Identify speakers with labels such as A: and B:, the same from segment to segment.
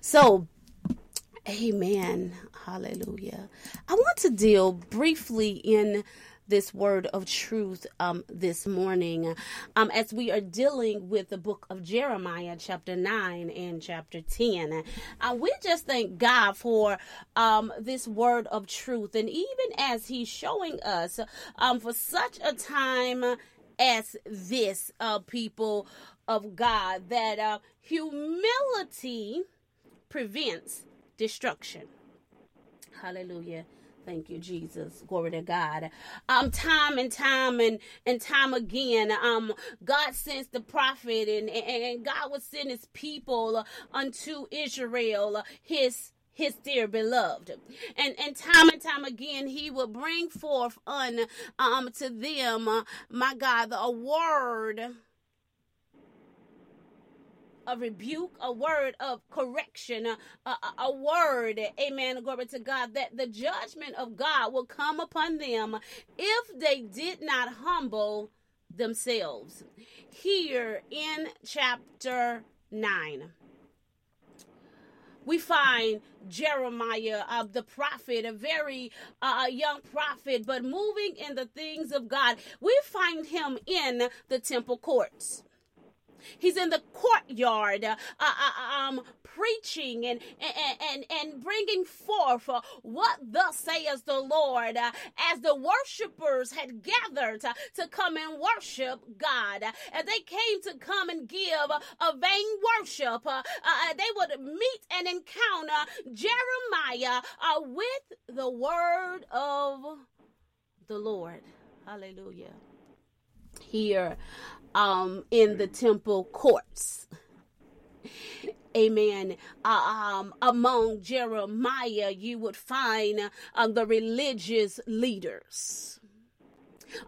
A: So, amen. Hallelujah. I want to deal briefly in this word of truth um, this morning um, as we are dealing with the book of Jeremiah, chapter 9 and chapter 10. Uh, we just thank God for um, this word of truth. And even as He's showing us um, for such a time as this, uh, people of God, that uh, humility prevents destruction. Hallelujah. Thank you, Jesus. Glory to God. Um, time and time and, and time again, um, God sends the prophet and, and, God would send his people unto Israel, his his dear beloved and and time and time again he will bring forth un um to them uh, my god a word a rebuke, a word of correction, a, a, a, word, amen, glory to God, that the judgment of God will come upon them if they did not humble themselves. Here in chapter 9 we find Jeremiah, uh, the prophet, a very uh, young prophet, but moving in the things of God. We find him in the temple courts. He's in the courtyard, uh, uh, um, preaching and, and, and, and bringing forth uh, what thus says the Lord uh, as the worshipers had gathered uh, to come and worship God. And they came to come and give a vain worship. Uh, they would meet and encounter Jeremiah with the word of the Lord. Hallelujah. Here um, in the temple courts. Amen. Uh, um, among Jeremiah, you would find uh, the religious leaders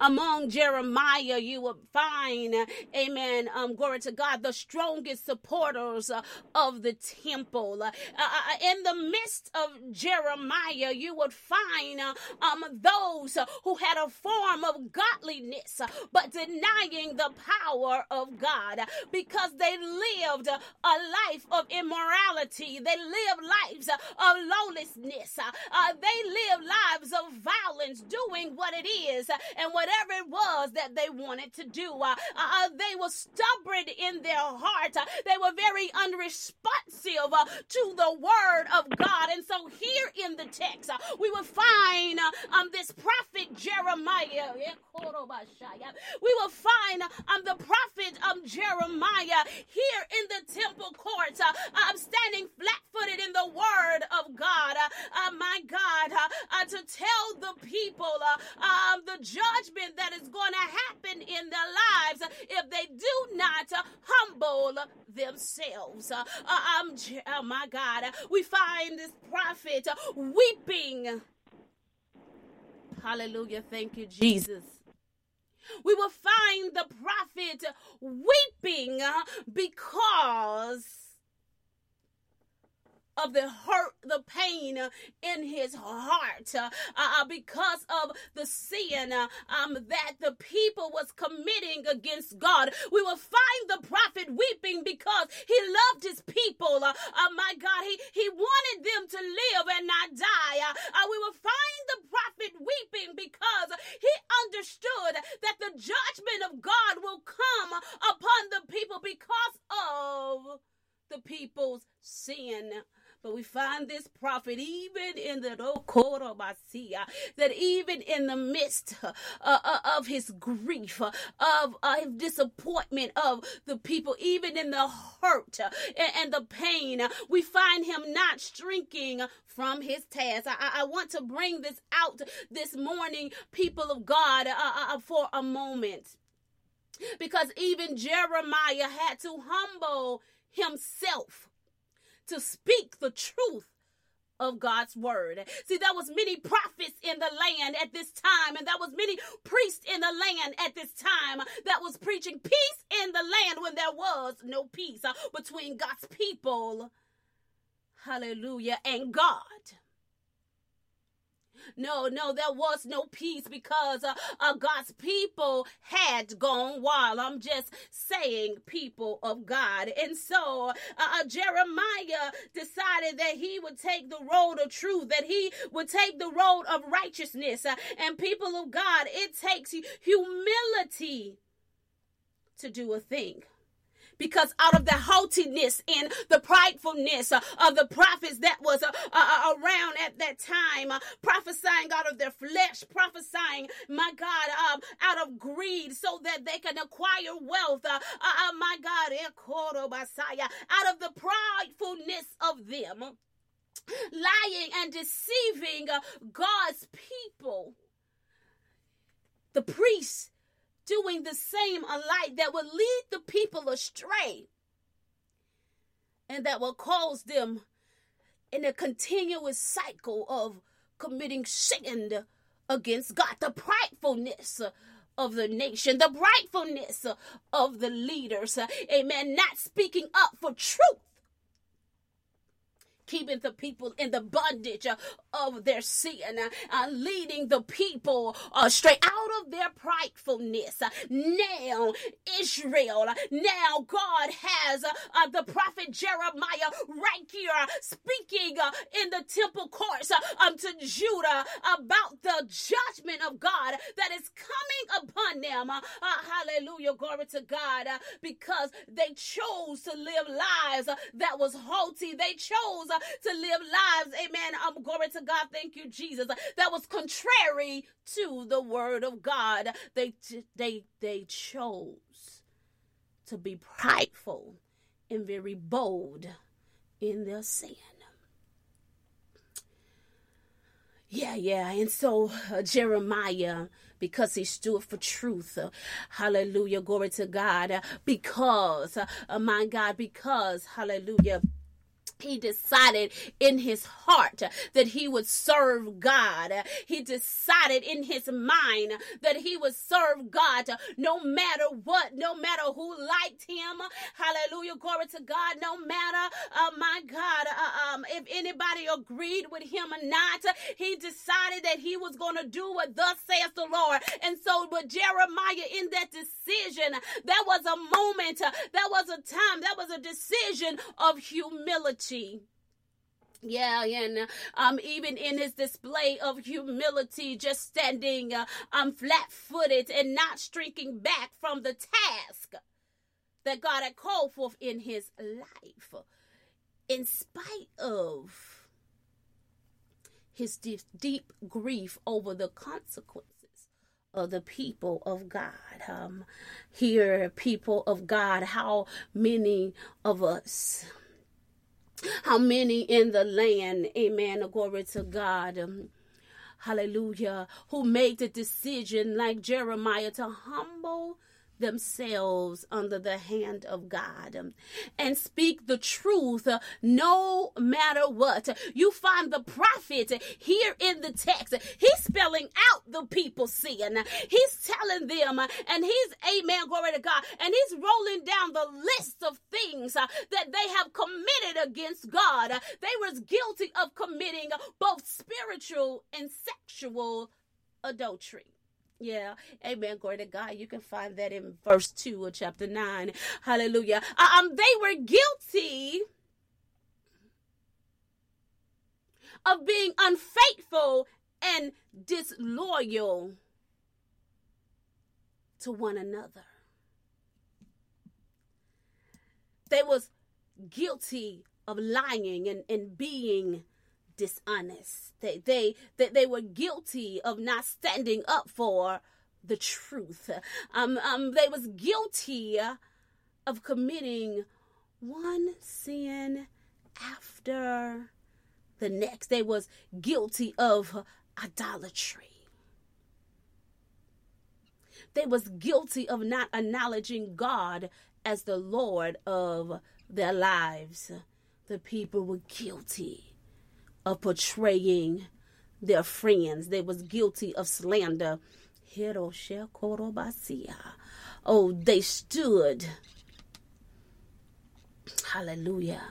A: among Jeremiah, you will find, amen, um, glory to God, the strongest supporters uh, of the temple. Uh, uh, in the midst of Jeremiah, you would find uh, um, those who had a form of godliness, but denying the power of God because they lived a life of immorality. They lived lives of lawlessness. Uh, they lived lives of violence, doing what it is and whatever it was that they wanted to do. Uh, uh, they were stubborn in their heart. Uh, they were very unresponsive uh, to the word of God. And so here in the text, uh, we will find uh, um, this prophet Jeremiah. We will find um, the prophet um, Jeremiah here in the temple courts. I'm standing flat footed in the word of God. my God, to tell the people um, the judge judgment that is going to happen in their lives if they do not humble themselves. Uh, um, oh my God, we find this prophet weeping. Hallelujah. Thank you, Jesus we will find the prophet weeping because of the hurt, the pain in his heart uh, uh, because of the sin uh, um, that the people was committing against God. We will find the prophet weeping because he loved his people. Uh, uh my God, he, he wanted them to live and not die. Uh, uh, we will find the prophet weeping because he understood that the judgment of God will come upon the people because of the people's sin. But we find this prophet even in the that even in the midst uh, uh, of his grief, uh, of uh, disappointment of the people, even in the hurt uh, and, and, the pain, uh, we find him not shrinking from his task. I, I, want to bring this out this morning, people of God, for a moment. Because even Jeremiah had to humble himself to speak the truth of God's word. See, there was many prophets in the land at this time, and there was many priests in the land at this time that was preaching peace in the land when there was no peace uh, between God's people. Hallelujah. And God. No, no, there was no peace because uh, uh, God's people had gone wild. I'm just saying, people of God. And so uh, uh, Jeremiah decided that he would take the road of truth, that he would take the road of righteousness. Uh, and people of God, it takes humility to do a thing because out of the haughtiness and the pridefulness uh, of the prophets that was uh, uh, around at that time, prophesying out of their flesh, prophesying, my God, um, out of greed so that they can acquire wealth, my God, out of the pridefulness of them, lying and deceiving God's people. The priests doing the same alike that will lead the people astray and that will cause them in a continuous cycle of committing sin against God. The pridefulness of the nation, the pridefulness of the leaders, amen, not speaking up for truth keeping the people in the bondage uh, of their sin, uh, uh, leading the people uh, straight out of their pridefulness. Uh, now, Israel, uh, now God has the prophet Jeremiah right here speaking in the temple courts unto Judah about the judgment of God that is coming upon them. hallelujah, glory to God, because they chose to live lives that was haughty. They chose to live lives, amen. Um, glory to God. Thank you, Jesus. That was contrary to the word of God. They they they chose to be prideful and very bold in their sin. Yeah, yeah. And so uh, Jeremiah, because he stood for truth, uh, hallelujah, glory to God, uh, because, my God, because, hallelujah he decided in his heart that he would serve God. He decided in his mind that he would serve God no matter what, no matter who liked him. Hallelujah. Glory to God. No matter, uh, my God, uh, um, if anybody agreed with him or not, he decided that he was going to do what thus saith the Lord. And so with Jeremiah in that decision, that was a moment, that was a time, that was a decision of humility humility. Yeah, and um, even in his display of humility, just standing uh, um, flat footed and not shrinking back from the task that God had called forth in his life, in spite of his deep, deep grief over the consequences of the people of God. Um, here, people of God, how many of us how many in the land, amen, glory to God, um, hallelujah, who made the decision like Jeremiah to humble themselves under the hand of God and speak the truth no matter what. You find the prophet here in the text. He's spelling out the people's sin. He's telling them, and he's, amen, glory to God, and he's rolling down the list of things that they have committed against God. They was guilty of committing both spiritual and sexual adultery. Yeah, amen. Glory to God. You can find that in verse 2 of chapter 9. Hallelujah. Uh, um, they were guilty of being unfaithful and disloyal to one another. They was guilty of lying and, and being dishonest. They, they, they, they were guilty of not standing up for the truth. Um, um, they was guilty of committing one sin after the next. They was guilty of idolatry. They was guilty of not acknowledging God as the Lord of their lives. The people were guilty of portraying their friends. They was guilty of slander. Oh, they stood, hallelujah,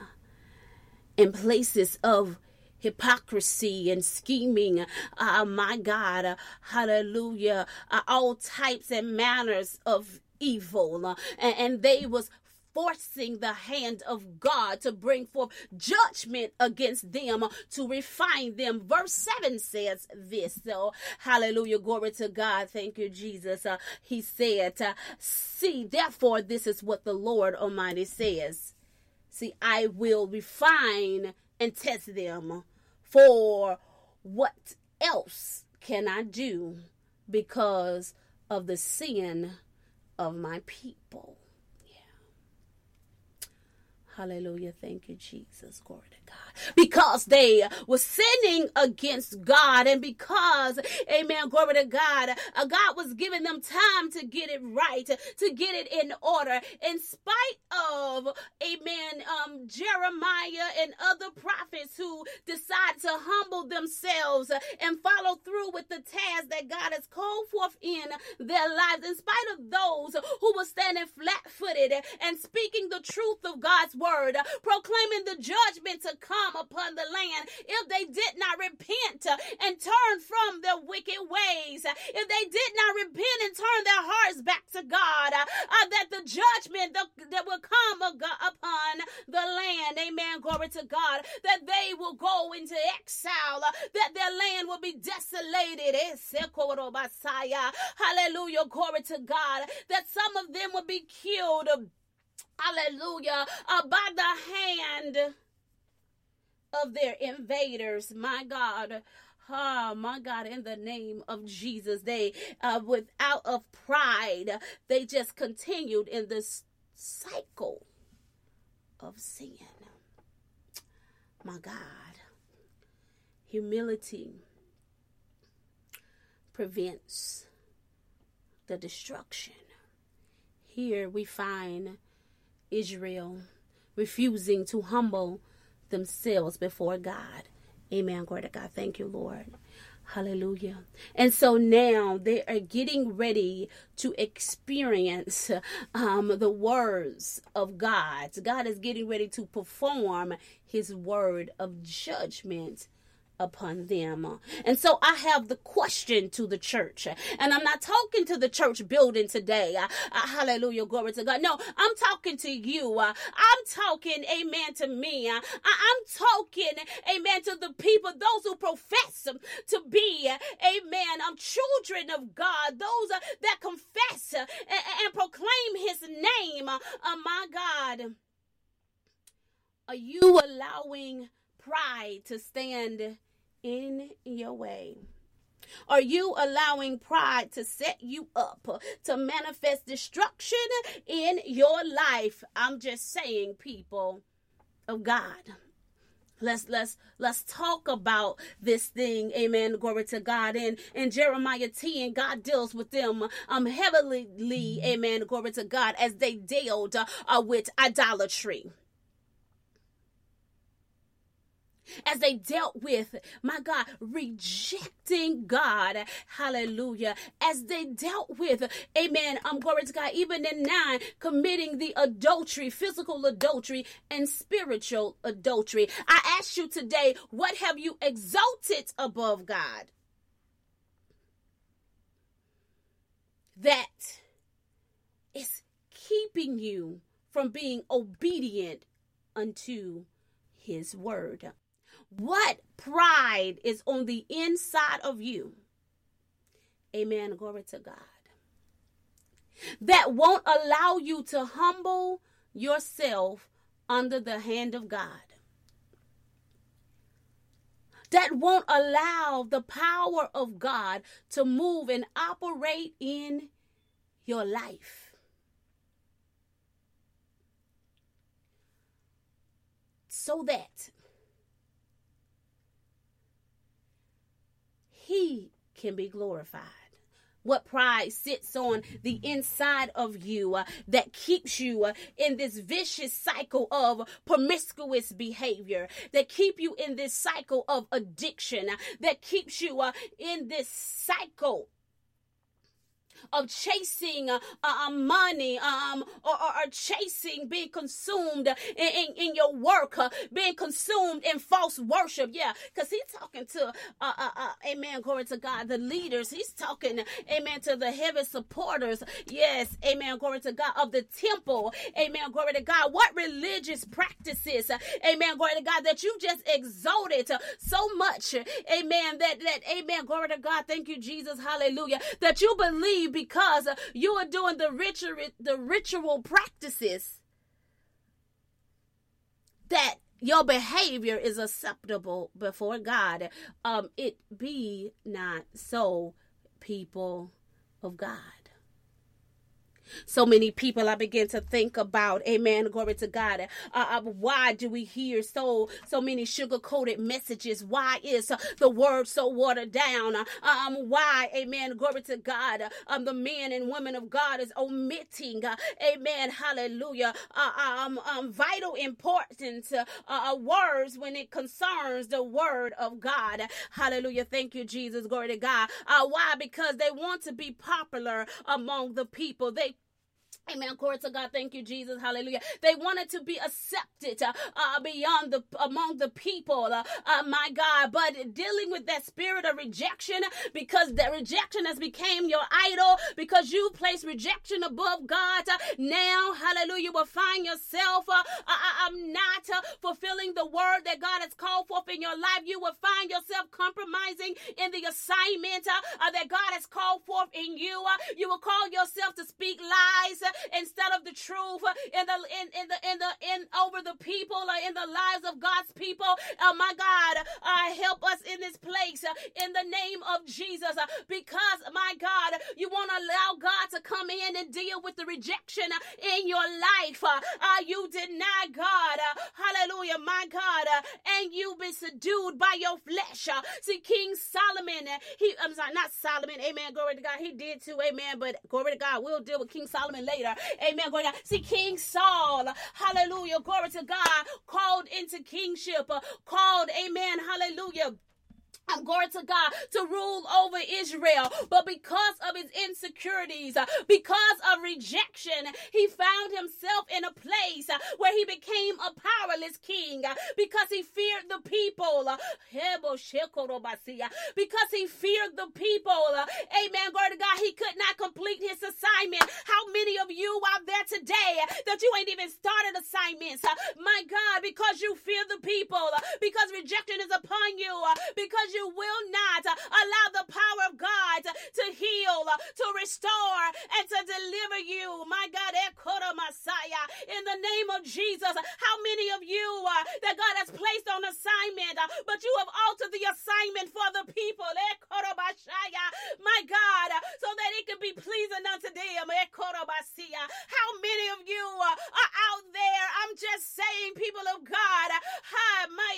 A: in places of hypocrisy and scheming. Uh, my God, hallelujah. Uh, all types and manners of evil. And, and they was forcing the hand of God to bring forth judgment against them to refine them. Verse 7 says this. So, hallelujah. Glory to God. Thank you, Jesus. Uh, he said, uh, See, therefore, this is what the Lord Almighty says. See, I will refine and test them. For what else can I do because of the sin of my people? Hallelujah. Thank you, Jesus. Glory to God. Because they were sinning against God and because, amen, glory to God, uh, God was giving them time to get it right, to get it in order. In spite of, amen, um, Jeremiah and other prophets who decide to humble themselves and follow through with the task that God has called forth in their lives, in spite of those who were standing flat footed and speaking the truth of God's word word, proclaiming the judgment to come upon the land if they did not repent and turn from their wicked ways, if they did not repent and turn their hearts back to God, uh, that the judgment that, that will come upon the land, amen, glory to God, that they will go into exile, that their land will be desolated. Hallelujah, glory to God, that some of them will be killed hallelujah, uh, by the hand of their invaders, my God. Oh my God, in the name of Jesus, they, uh, without of pride, they just continued in this cycle of sin. My God, humility prevents the destruction. Here we find Israel refusing to humble themselves before God. Amen. Glory to God. Thank you, Lord. Hallelujah. And so now they are getting ready to experience um, the words of God. God is getting ready to perform his word of judgment upon them. And so I have the question to the church. And I'm not talking to the church building today. Uh, uh, hallelujah. Glory to God. No, I'm talking to you. Uh, I'm talking, amen, to me. Uh, I'm talking, amen, to the people, those who profess to be, amen, I'm um, children of God, those that confess and, and, proclaim his name. my God. Are you allowing pride to stand in your way? Are you allowing pride to set you up to manifest destruction in your life? I'm just saying, people of God. Let's let's let's talk about this thing. Amen. Glory to God. And in Jeremiah 10, God deals with them um heavily, amen. Glory to God, as they dealt uh, with idolatry as they dealt with, my God, rejecting God. Hallelujah. As they dealt with, amen, I'm um, glory to God, even in nine, committing the adultery, physical adultery, and spiritual adultery. I ask you today, what have you exalted above God? That is keeping you from being obedient unto his word. What pride is on the inside of you? Amen. Glory to God. That won't allow you to humble yourself under the hand of God. That won't allow the power of God to move and operate in your life. So that he can be glorified. What pride sits on the inside of you uh, that keeps you uh, in this vicious cycle of promiscuous behavior that keep you in this cycle of addiction uh, that keeps you uh, in this cycle of chasing uh, uh, money um, or, or, or, chasing being consumed in, in, in your work, uh, being consumed in false worship. Yeah, because he's talking to, uh, uh, uh, amen, glory to God, the leaders. He's talking, amen, to the heavy supporters. Yes, amen, glory to God, of the temple. Amen, glory to God. What religious practices, amen, glory to God, that you just exalted so much, amen, that, that, amen, glory to God. Thank you, Jesus, hallelujah, that you believe because you are doing the ritual, the ritual practices that your behavior is acceptable before God. Um, it be not so, people of God. So many people I begin to think about, amen, glory to God. Uh, uh, why do we hear so so many sugar coated messages? Why is uh, the word so watered down? Uh, um, why, amen, glory to God. Um, the men and women of God is omitting, uh, amen, hallelujah, uh, um, um, vital important words when it concerns the word of God. Hallelujah. Thank you, Jesus. Glory to God. Uh, why? Because they want to be popular among the people. They Amen. Glory to God. Thank you, Jesus. Hallelujah. They wanted to be accepted uh, uh, beyond the among the people. Uh, uh, my God, but dealing with that spirit of rejection because that rejection has became your idol because you place rejection above God. Uh, now, hallelujah, you will find yourself uh, I'm not fulfilling the word that God has called forth in your life. You will find yourself compromising in the assignment that God has called forth in you. you will call yourself to speak lies instead of the truth uh, in the in, in the in the in over the people uh, in the lives of God's people. Oh my God, uh, help us in this place uh, in the name of Jesus uh, because my God, you want to allow God to come in and deal with the rejection uh, in your life. Are you deny God, hallelujah, my God, and you be subdued by your flesh. See, King Solomon, he I'm sorry, not Solomon, amen. Glory to God, he did too, amen. But glory to God, we'll deal with King Solomon later. Amen. Glory. See, King Saul, hallelujah, glory to God, called into kingship, uh, called, amen, hallelujah glory to God to rule over Israel. But because of his insecurities, uh, because of rejection, he found himself in a place uh, where he became a powerless king uh, because he feared the people. Because he feared the people. Amen. Glory to God. He could not complete his assignment. How many of you out there today that you ain't even started assignments? My God, because you fear the people, because rejection is upon you, because you you will not uh, allow the power of God to heal, uh, to restore, and to deliver you. My God, Messiah, in the name of Jesus, how many of you uh, that God has placed on assignment, but you have altered the assignment for the people? My God, so that it can be pleasing unto them. How many of you are out there? I'm just saying, people of God, hi, my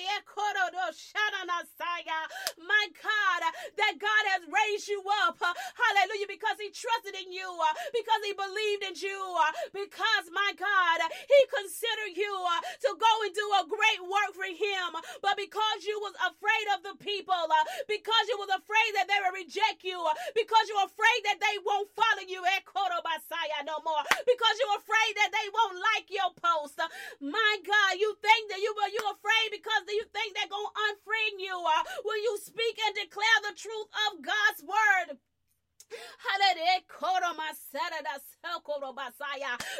A: my God, uh, that God has raised you up. Uh, hallelujah. Because he trusted in you, uh, because he believed in you, because, my God, he considered you to go and do a great work for him. But because you was afraid of the people, because you was afraid that they would reject you, because you're afraid that they won't follow you eh, at no more, because you're afraid that they won't like your post. My God, you think that you were you afraid because you think they're gonna unfriend you. Uh, will you speak and declare the truth of God's word?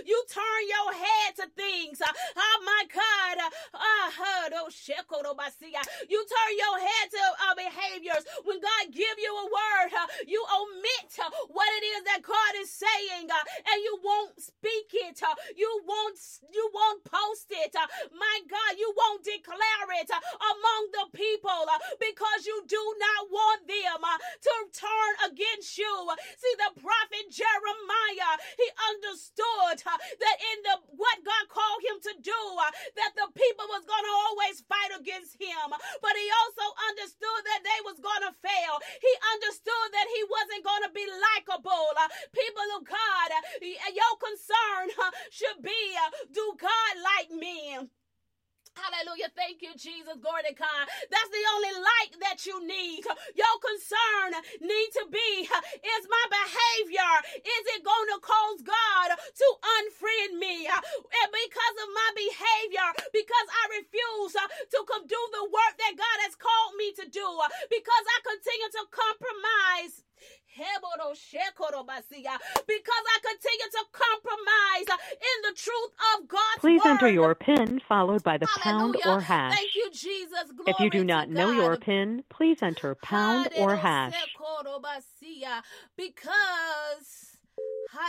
A: You turn your head to things. Uh, oh my God. Uh, uh, oh, you turn your head to uh, behaviors. When God give you a word, you omit what it is that God is saying, and you won't speak it. You won't. You won't post it. My God, you won't declare it among the people because you do not want them to turn against you. See, the prophet Jeremiah, he understood uh, that in the what God called him to do, uh, that the people was going to always fight against him. But he also understood that they was going to fail. He understood that he wasn't going to be likable. Uh, people of God, your concern should be, do God like me? Hallelujah. Thank you, Jesus. Glory to God. That's the only light that you need. Your concern need to be is my behavior, is it going to cause God to unfriend me? And because of my behavior, because I refuse to do the work that God has called me to do, because I continue to compromise because I continue to compromise in the truth of God's
B: Please
A: word.
B: enter your PIN followed by the pound or hash.
A: Thank you, Jesus. Glory
B: If you do not
A: to
B: know your PIN, please enter pound or hash.
A: Because.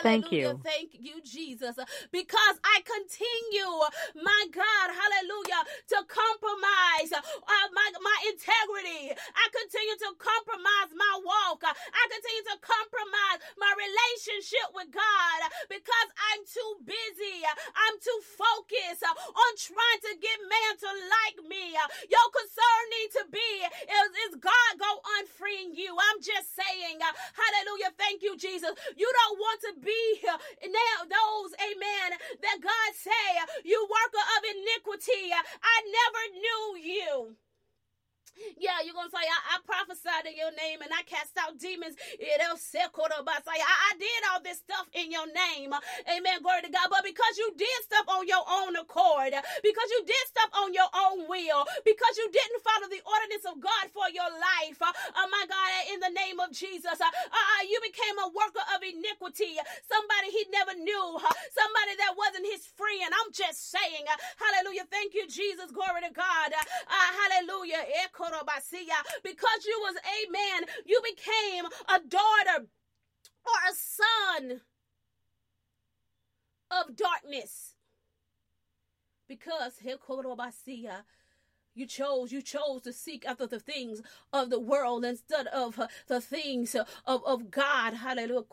B: Thank
A: Hallelujah.
B: you.
A: Thank you, Jesus. Because I continue, my God, hallelujah, to compromise uh, my, my integrity. I continue to compromise my walk. I continue to compromise my relationship with God because I'm too busy. I'm too focused on trying to get man to like me. Your concern need to be is, is God go unfreeing you. I'm just saying, hallelujah. Thank you, Jesus. You don't want to be now those, amen, that God say, you worker of iniquity, I never knew you. Yeah, you're gonna say I, I prophesied in your name and I cast out demons. It else said, I, I did all this stuff in your name. Amen. Glory to God. But because you did stuff on your own accord, because you did stuff on your own will, because you didn't follow the ordinance of God for your life, oh my God, in the name of Jesus, uh, uh, you became a worker of iniquity. Somebody he never knew, somebody that wasn't his friend. I'm just saying, uh, hallelujah. Thank you, Jesus. Glory to God. Uh, hallelujah. Because you was a man, you became a daughter or a son of darkness. Because you chose, you chose to seek after the things of the world instead of uh, the things of, of God. Hallelujah.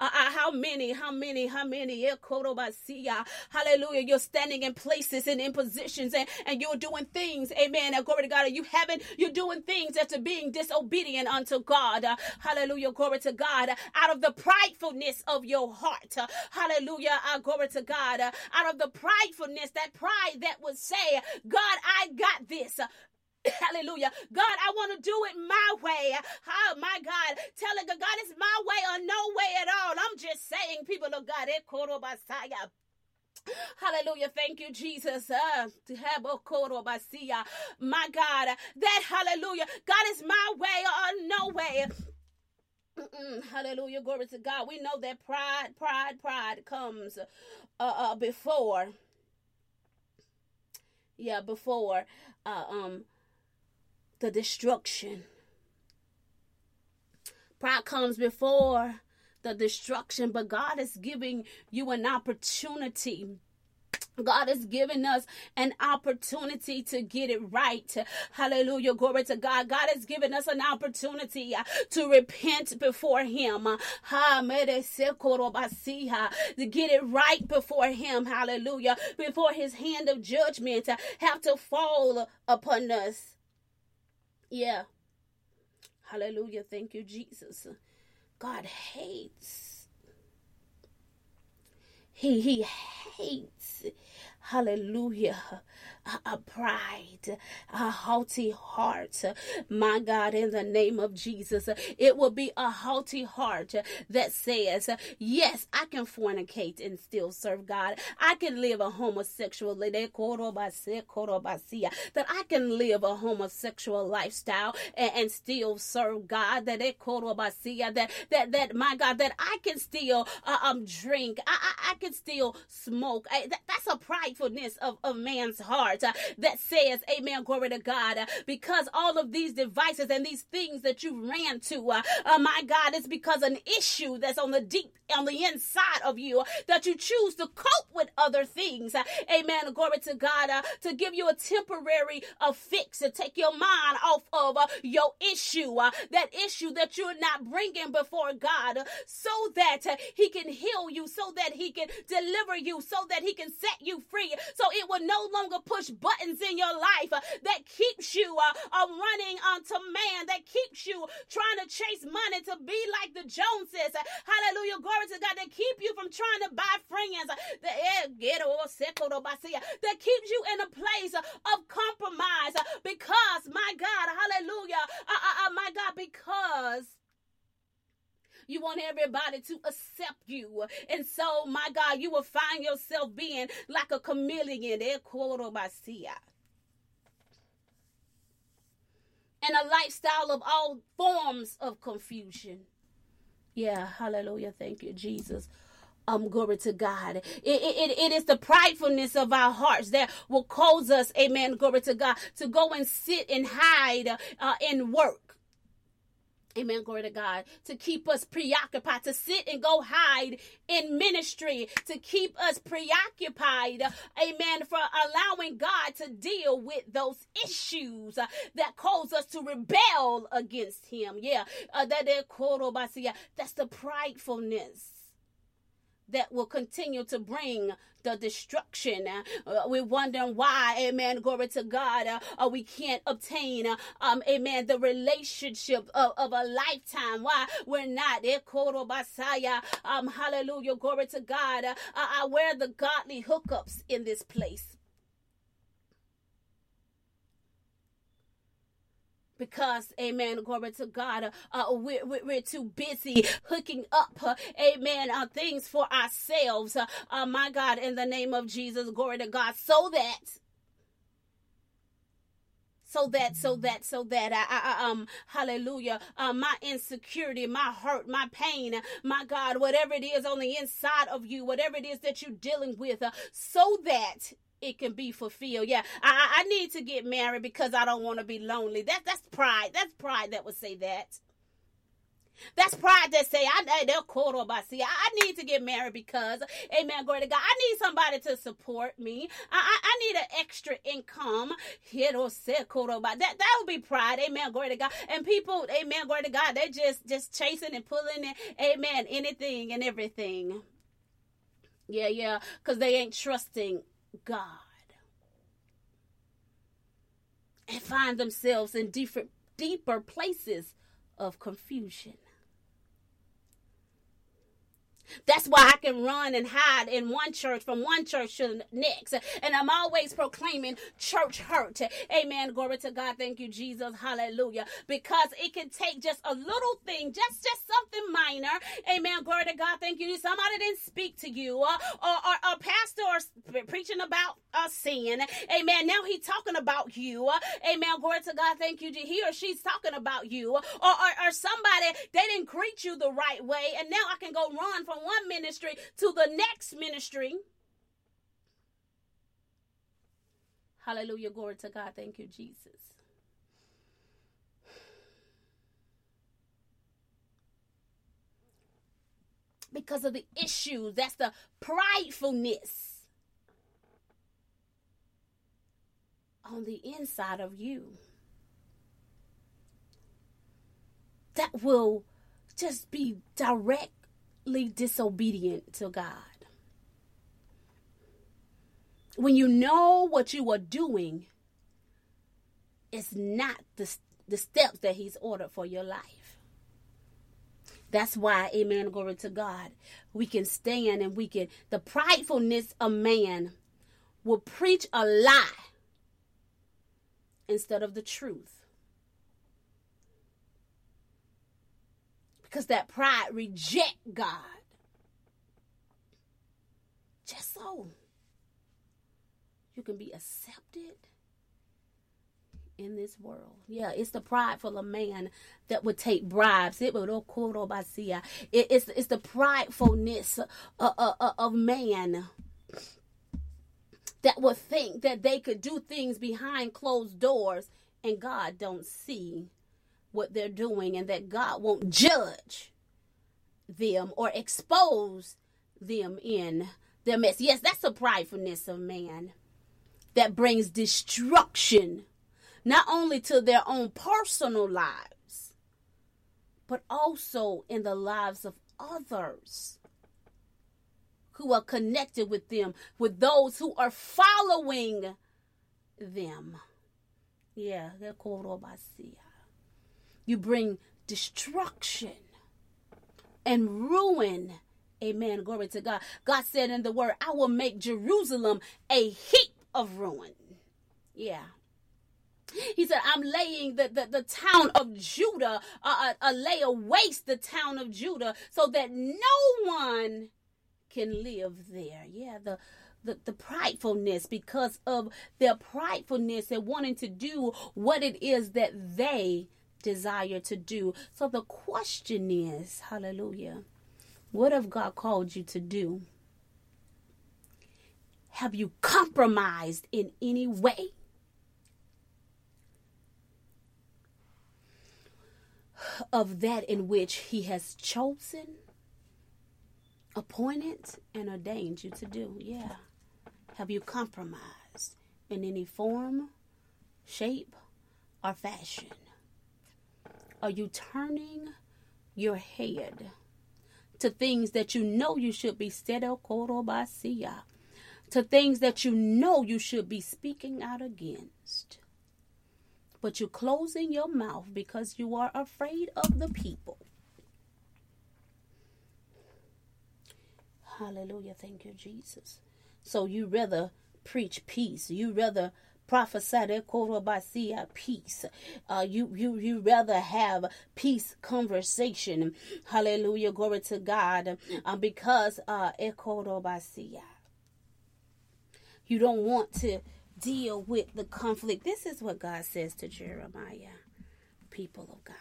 A: Uh, uh, how many, how many, how many? Hallelujah. You're standing in places and in positions and, and you're doing things. Amen. And glory to God. You haven't, you're doing things after being disobedient unto God. Uh, hallelujah. Glory to God. Out of the pridefulness of your heart. Uh, hallelujah. Uh, glory to God. Out of the pridefulness, that pride that would say, God, I got this. Hallelujah. God, I want to do it my way. Oh my God. Telling God, God, it's my way or no way at all. I'm just saying, people of God, it Messiah. Hallelujah. Thank you, Jesus. Uh, Korobasia. My God. That hallelujah. God is my way or no way. Mm-mm. Hallelujah. Glory to God. We know that pride, pride, pride comes uh, uh, before yeah before uh, um the destruction. Pride comes before the destruction but god is giving you an opportunity God has given us an opportunity to get it right. Hallelujah. Glory to God. God has given us an opportunity uh, to repent before Him. To get it right before Him. Hallelujah. Before His hand of judgment uh, have to fall upon us. Yeah. Hallelujah. Thank you, Jesus. God hates. He he hates hallelujah a, pride a haughty heart. My god in the name of jesus it will be a haughty heart that says yes i can fornicate and still serve god. I can live a homosexual that i can live a homosexual lifestyle and, and still serve god that that that that my god that i can still uh, um drink. I, I, I can still smoke. I, that, that's a pridefulness of, of man's heart uh, that says, Amen, glory to God. Uh, because all of these devices and these things that you ran to, uh, uh, my God, it's because an issue that's on the deep, on the inside of you that you choose to cope with other things. Amen, glory to God. To give you a temporary fix to take your mind off of your issue, that issue that you're not bringing before God, so that He can heal you, so that He can deliver you, so that He can set you free. So it will no longer push buttons in your life uh, that keeps you uh, uh, running onto man, that keeps you trying to chase money to be like the Joneses. Hallelujah. Glory to God. That keep you from trying to buy friends. That, that keeps you in a place of compromise because, my God, hallelujah. Uh, uh, uh, my God, because you want everybody to accept you. And so, my God, you will find yourself being like a chameleon. And a lifestyle of all forms of confusion. Yeah, hallelujah. Thank you, Jesus. Um, glory to God. It, it, it is the pridefulness of our hearts that will cause us, amen, glory to God, to go and sit and hide uh, work Amen. Glory to God. To keep us preoccupied, to sit and go hide in ministry, to keep us preoccupied. Amen. For allowing God to deal with those issues that cause us to rebel against Him. Yeah. Uh, that that's the pridefulness that will continue to bring the destruction. Uh, we're wondering why, amen, glory to God, uh, we can't obtain, uh, um, amen, the relationship of, of a lifetime. Why we're not, um, hallelujah, glory to God. Uh, uh, where the godly hookups in this place? Because, amen, glory to God, uh, uh, we're, we're too busy hooking up, uh, amen, uh, things for ourselves, uh, uh, my God, in the name of Jesus, glory to God, so that so that so that so that I, I um hallelujah uh, my insecurity my hurt my pain my god whatever it is on the inside of you whatever it is that you're dealing with uh, so that it can be fulfilled. Yeah, I, I need to get married because I don't want to be lonely. That that's pride. That's pride that would say that. That's pride that say I they'll quote see I need to get married because Amen glory to God I need somebody to support me I I, I need an extra income say about that that would be pride Amen glory to God and people Amen glory to God they just just chasing and pulling and Amen anything and everything yeah yeah because they ain't trusting God and find themselves in different, deeper places of confusion. That's why I can run and hide in one church from one church to the next. And I'm always proclaiming church hurt. Amen. Glory to God. Thank you, Jesus. Hallelujah. Because it can take just a little thing, just just something minor. Amen. Glory to God. Thank you. Somebody didn't speak to you, uh, or, or pastor or preaching about uh, sin. Amen. Now he's talking about you. Amen. Glory to God. Thank you. He or she's talking about you, or, or, or somebody they didn't greet you the right way, and now I can go run from one ministry to the next ministry. Hallelujah. Glory to God. Thank you, Jesus. Because of the issues, that's the pridefulness on the inside of you that will just be direct disobedient to God. When you know what you are doing is not the, the steps that He's ordered for your life. That's why, amen, glory to God, we can stand and we can, the pridefulness of man will preach a lie instead of the truth. Because that pride reject God. Just so you can be accepted in this world. Yeah, it's the prideful man that would take bribes. It would oh, oh, It's it's the pridefulness of, of, of man that would think that they could do things behind closed doors and God don't see what they're doing and that God won't judge them or expose them in their mess. Yes, that's the pridefulness of man that brings destruction not only to their own personal lives, but also in the lives of others. who are connected with them, with those who are following them. Yeah, you bring destruction and ruin. Amen. Glory to God. God said in the word, I will make Jerusalem a heap of ruin. Yeah. He said, I'm laying the, the, the town of Judah, uh, uh, lay a waste the town of Judah so that no one can live there. Yeah, the, the, the pridefulness because of their pridefulness and wanting to do what it is that they desire to do. So the question is, hallelujah, what have God called you to do? Have you compromised in any way? Of that in which He has chosen, appointed, and ordained you to do. Yeah. Have you compromised in any form, shape, or fashion? Are you turning your head to things that you know you should be to things that you know you should be speaking out against? But you're closing your mouth because you are afraid of the people. Hallelujah. Thank you, Jesus. So you rather preach peace. You rather prophesy that peace. Uh, you you you rather have peace conversation. Hallelujah, glory to God. Um, because uh, you don't want to deal with the conflict. This is what God says to Jeremiah, people of God.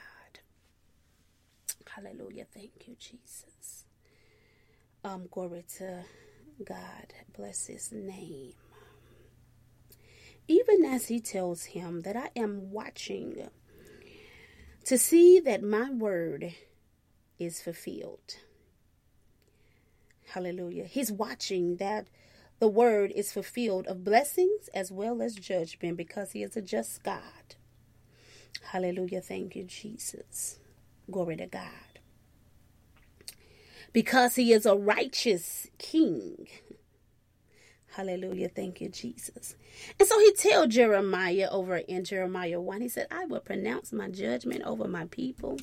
A: Hallelujah. Thank you, Jesus. Um, glory to God. Bless his name even as he tells him that I am watching to see that my word is fulfilled. Hallelujah. He's watching that the word is fulfilled of blessings as well as judgment because he is a just God. Hallelujah. Thank you, Jesus. Glory to God. Because he is a righteous king. Hallelujah. Thank you, Jesus. And so he told Jeremiah over in Jeremiah 1, he said, I will pronounce my judgment over my people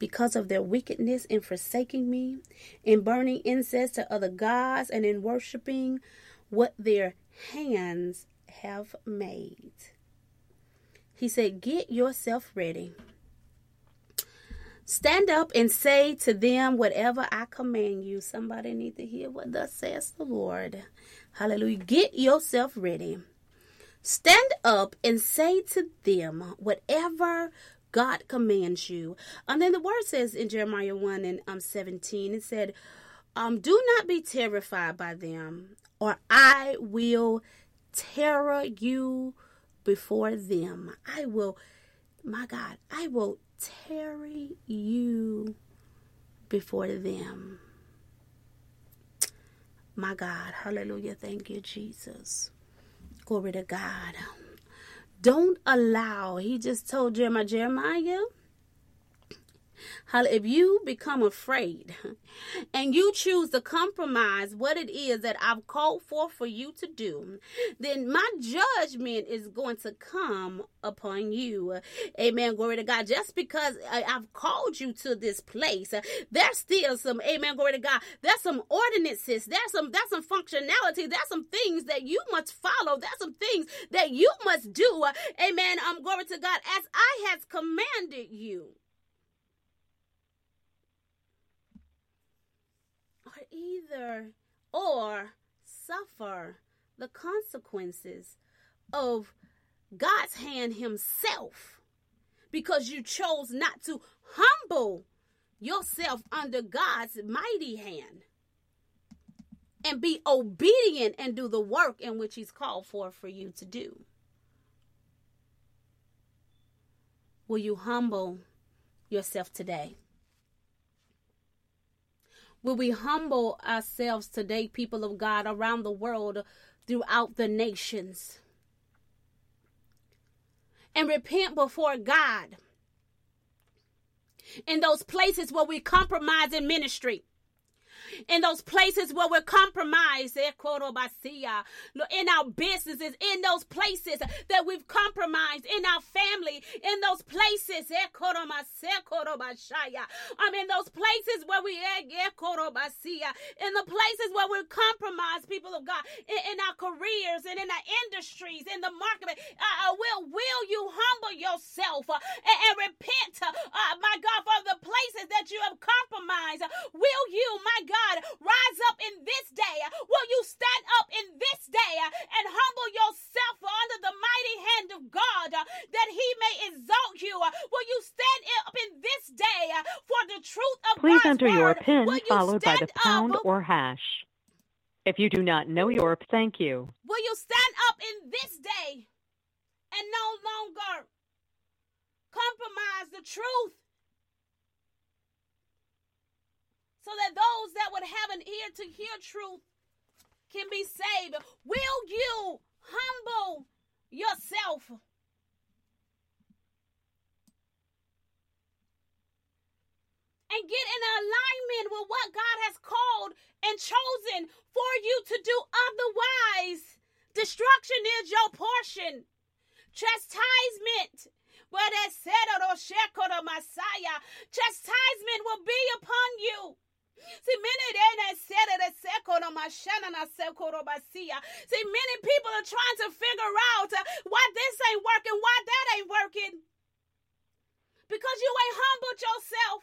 A: because of their wickedness in forsaking me, in burning incense to other gods, and in worshiping what their hands have made. He said, Get yourself ready. Stand up and say to them whatever I command you. Somebody need to hear what thus says the Lord. Hallelujah. Get yourself ready. Stand up and say to them whatever God commands you. And then the word says in Jeremiah 1 and um, 17, it said, um, Do not be terrified by them, or I will terror you before them. I will, my God, I will tarry you before them. My God, hallelujah. Thank you, Jesus. Glory to God. Don't allow, he just told Jeremiah, Jeremiah, if you become afraid and you choose to compromise what it is that I've called for for you to do, then my judgment is going to come upon you. Amen. Glory to God. Just because I've called you to this place, there's still some, amen. Glory to God. There's some ordinances. There's some, there's some functionality. There's some things that you must follow. There's some things that you must do. Amen. Um, glory to God as I has commanded you. Either or suffer the consequences of God's hand Himself because you chose not to humble yourself under God's mighty hand and be obedient and do the work in which He's called for for you to do. Will you humble yourself today? Will we humble ourselves today, people of God, around the world, throughout the nations, and repent before God in those places where we compromise in ministry? In those places where we're compromised, in our businesses, in those places that we've compromised, in our family, in those places, I'm in those places where we, in the places where we're compromised, people of God, in, our careers and in our industries, in the market. Uh, will, will you humble yourself uh, and, and, repent, uh, my God, for the places that you have compromised? Will you, my God, rise up in this day? Will you stand up in this day and humble yourself under the mighty hand of God that he may exalt you? Will you stand up in this day for the truth of
B: Please
A: God's
B: enter
A: word?
B: your PIN
A: you
B: followed by the pound
A: up?
B: or hash. If you do not know your thank you.
A: Will you stand up in this day and no longer compromise the truth? So that those that would have an ear to hear truth can be saved. Will you humble yourself? and get in alignment with what God has called and chosen for you to do. Otherwise, destruction is your portion. Chastisement. Where said, oh, Messiah, chastisement will be upon you. See, many See, many people are trying to figure out uh, why this ain't working, why that ain't working. Because you ain't humbled yourself.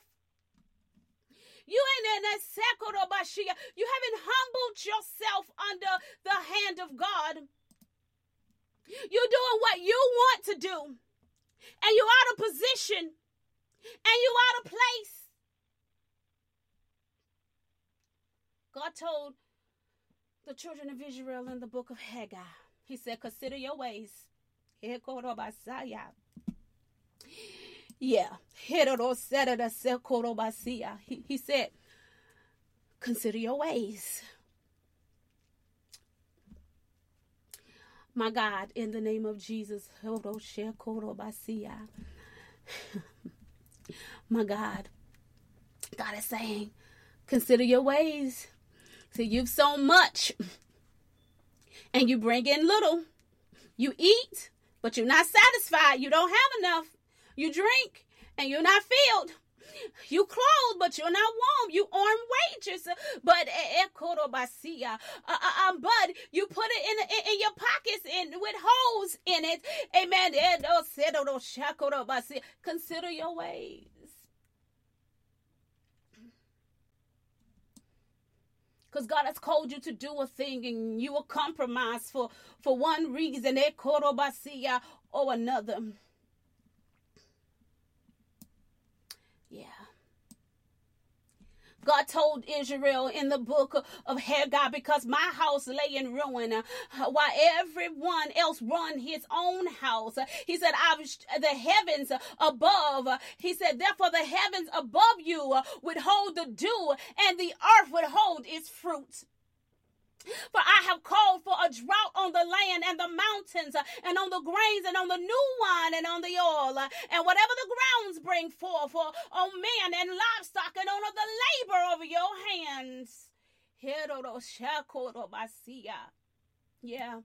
A: You ain't in a that sekorobashia. You haven't humbled yourself under the hand of God. You're doing what you want to do. And you're out of position. And you're out of place. God told the children of Israel in the book of Haggai, He said, Consider your ways. Yeah. He, he said, consider your ways. My God, in the name of Jesus. My God. God is saying, consider your ways. You've sown much and you bring in little. You eat, but you're not satisfied. You don't have enough. You drink and you're not filled. You clothed, but you're not warm. You earn wages, but uh, uh, but you put it in, in, in your pockets with holes in it. Amen. Consider your ways. Because God has called you to do a thing and you will compromise for for one reason eh, or another. Yeah. God told Israel in the book of Haggai, because my house lay in ruin, uh, while everyone else run his own house. He said, I the heavens above. He said, therefore the heavens above you would hold the dew and the earth would hold its fruit. For I have called for a drought on the land and the mountains uh, and on the grains and on the new wine and on the oil uh, and whatever the grounds bring forth for on men and livestock and on the labor of your hands. Yeah.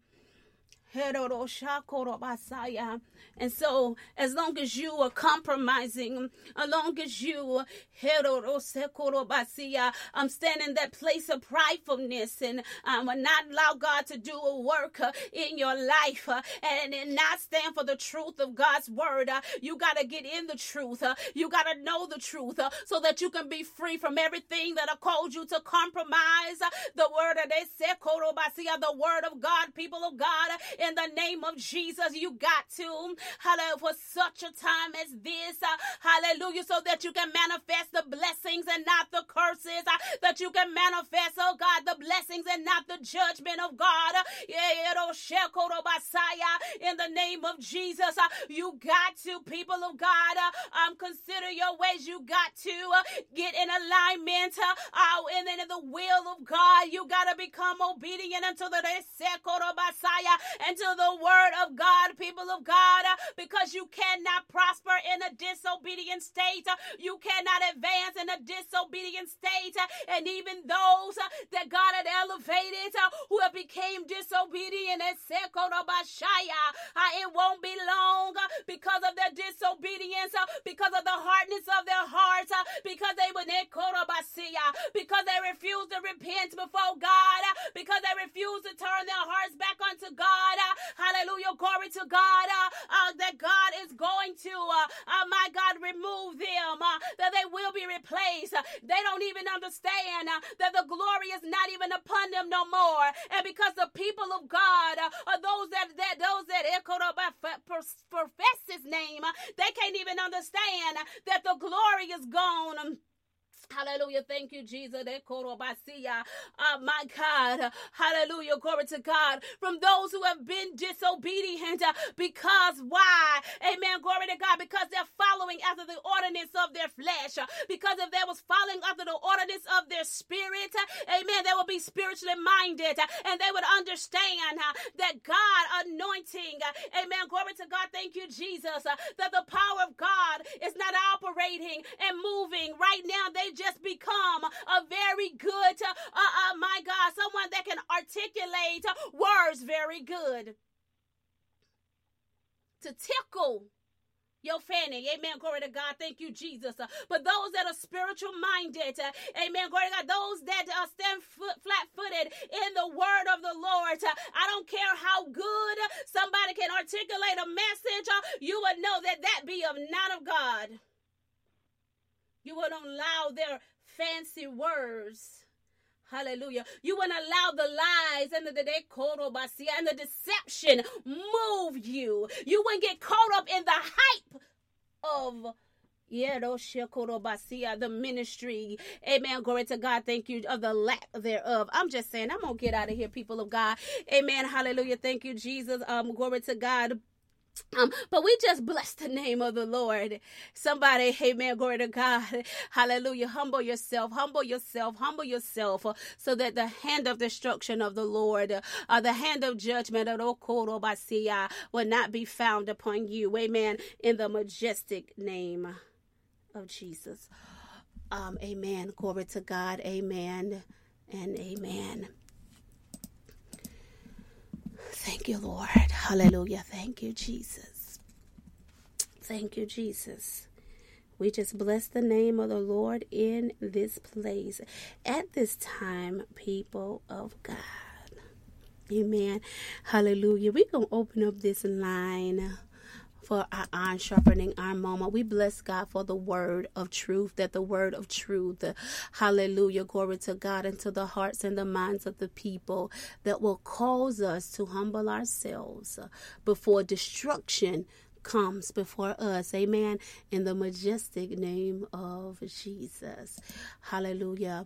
A: And so, as long as you are compromising, as long as you I'm standing in that place of pridefulness and um, not allow God to do a work uh, in your life uh, and, not stand for the truth of God's word. Uh, you got to get in the truth. You got to know the truth so that you can be free from everything that have called you to compromise the word of they said, the word of God, people of God in the name of Jesus. You got to, hallelujah, for such a time as this, uh, hallelujah, so that you can manifest the blessings and not the curses, uh, that you can manifest, oh God, the blessings and not the judgment of God. In the name of Jesus, uh, you got to, people of God, uh, um, consider your ways. You got to uh, get in alignment uh, and then in the will of God. You got to become obedient unto the Messiah and to the word of God, people of God, uh, because you cannot prosper in a disobedient state. Uh, you cannot advance in a disobedient state. Uh, and even those that God had elevated who have became disobedient, and said, it won't be long because of their disobedience, because of the hardness of their hearts, because they would because they refuse to repent before God, because they refuse to turn their hearts back unto God. Hallelujah. Glory to God. Uh, that God is going to, uh, uh, my God, remove them, uh, that they will be replaced. They don't even understand uh, that the glory is not even upon them no more. And because the people of God uh, are those that, that those that profess his name, they can't even understand that the glory is gone. Hallelujah. Thank you, Jesus. Oh, my God. Hallelujah. Glory to God. From those who have been disobedient uh, because why? Amen. Glory to God. Because they're following after the ordinance of their flesh. Uh, because if they was following after the ordinance of their spirit, uh, amen, they will be spiritually minded and they would understand that God anointing, amen. Glory to God. Thank you, Jesus. That the power of God is not operating and moving right now. They just become a very good, uh, uh, my God, someone that can articulate words very good. To tickle your fanny. Amen. Glory to God. Thank you, Jesus. Uh, but those that are spiritual minded, uh, amen. Glory to God. Those that uh, stand foot, flat footed in the word of the Lord. Uh, I don't care how good somebody can articulate a message, uh, you would know that that be of not of God. You won't allow their fancy words. Hallelujah. You won't allow the lies and the, the, and the deception move you. You won't get caught up in the hype of the ministry. Amen. Glory to God. Thank you of the lack thereof. I'm just saying, I'm gonna get out of here, people of God. Amen. Hallelujah. Thank you, Jesus. Um, glory to God. Um, but we just bless the name of the Lord. Somebody, amen, glory to God. Hallelujah. Humble yourself, humble yourself, humble yourself uh, so that the hand of destruction of the Lord, uh, the hand of judgment of Okorobasia will not be found upon you. Amen. In the majestic name of Jesus. Um, amen. Glory to God. Amen and amen. Thank you, Lord. Hallelujah. Thank you, Jesus. Thank you, Jesus. We just bless the name of the Lord in this place at this time, people of God. Amen. Hallelujah. We're going to open up this line for our iron sharpening iron moment. We bless God for the word of truth, that the word of truth, hallelujah, glory to God, into the hearts and the minds of the people that will cause us to humble ourselves before destruction comes before us. Amen. In the majestic name of Jesus. Hallelujah.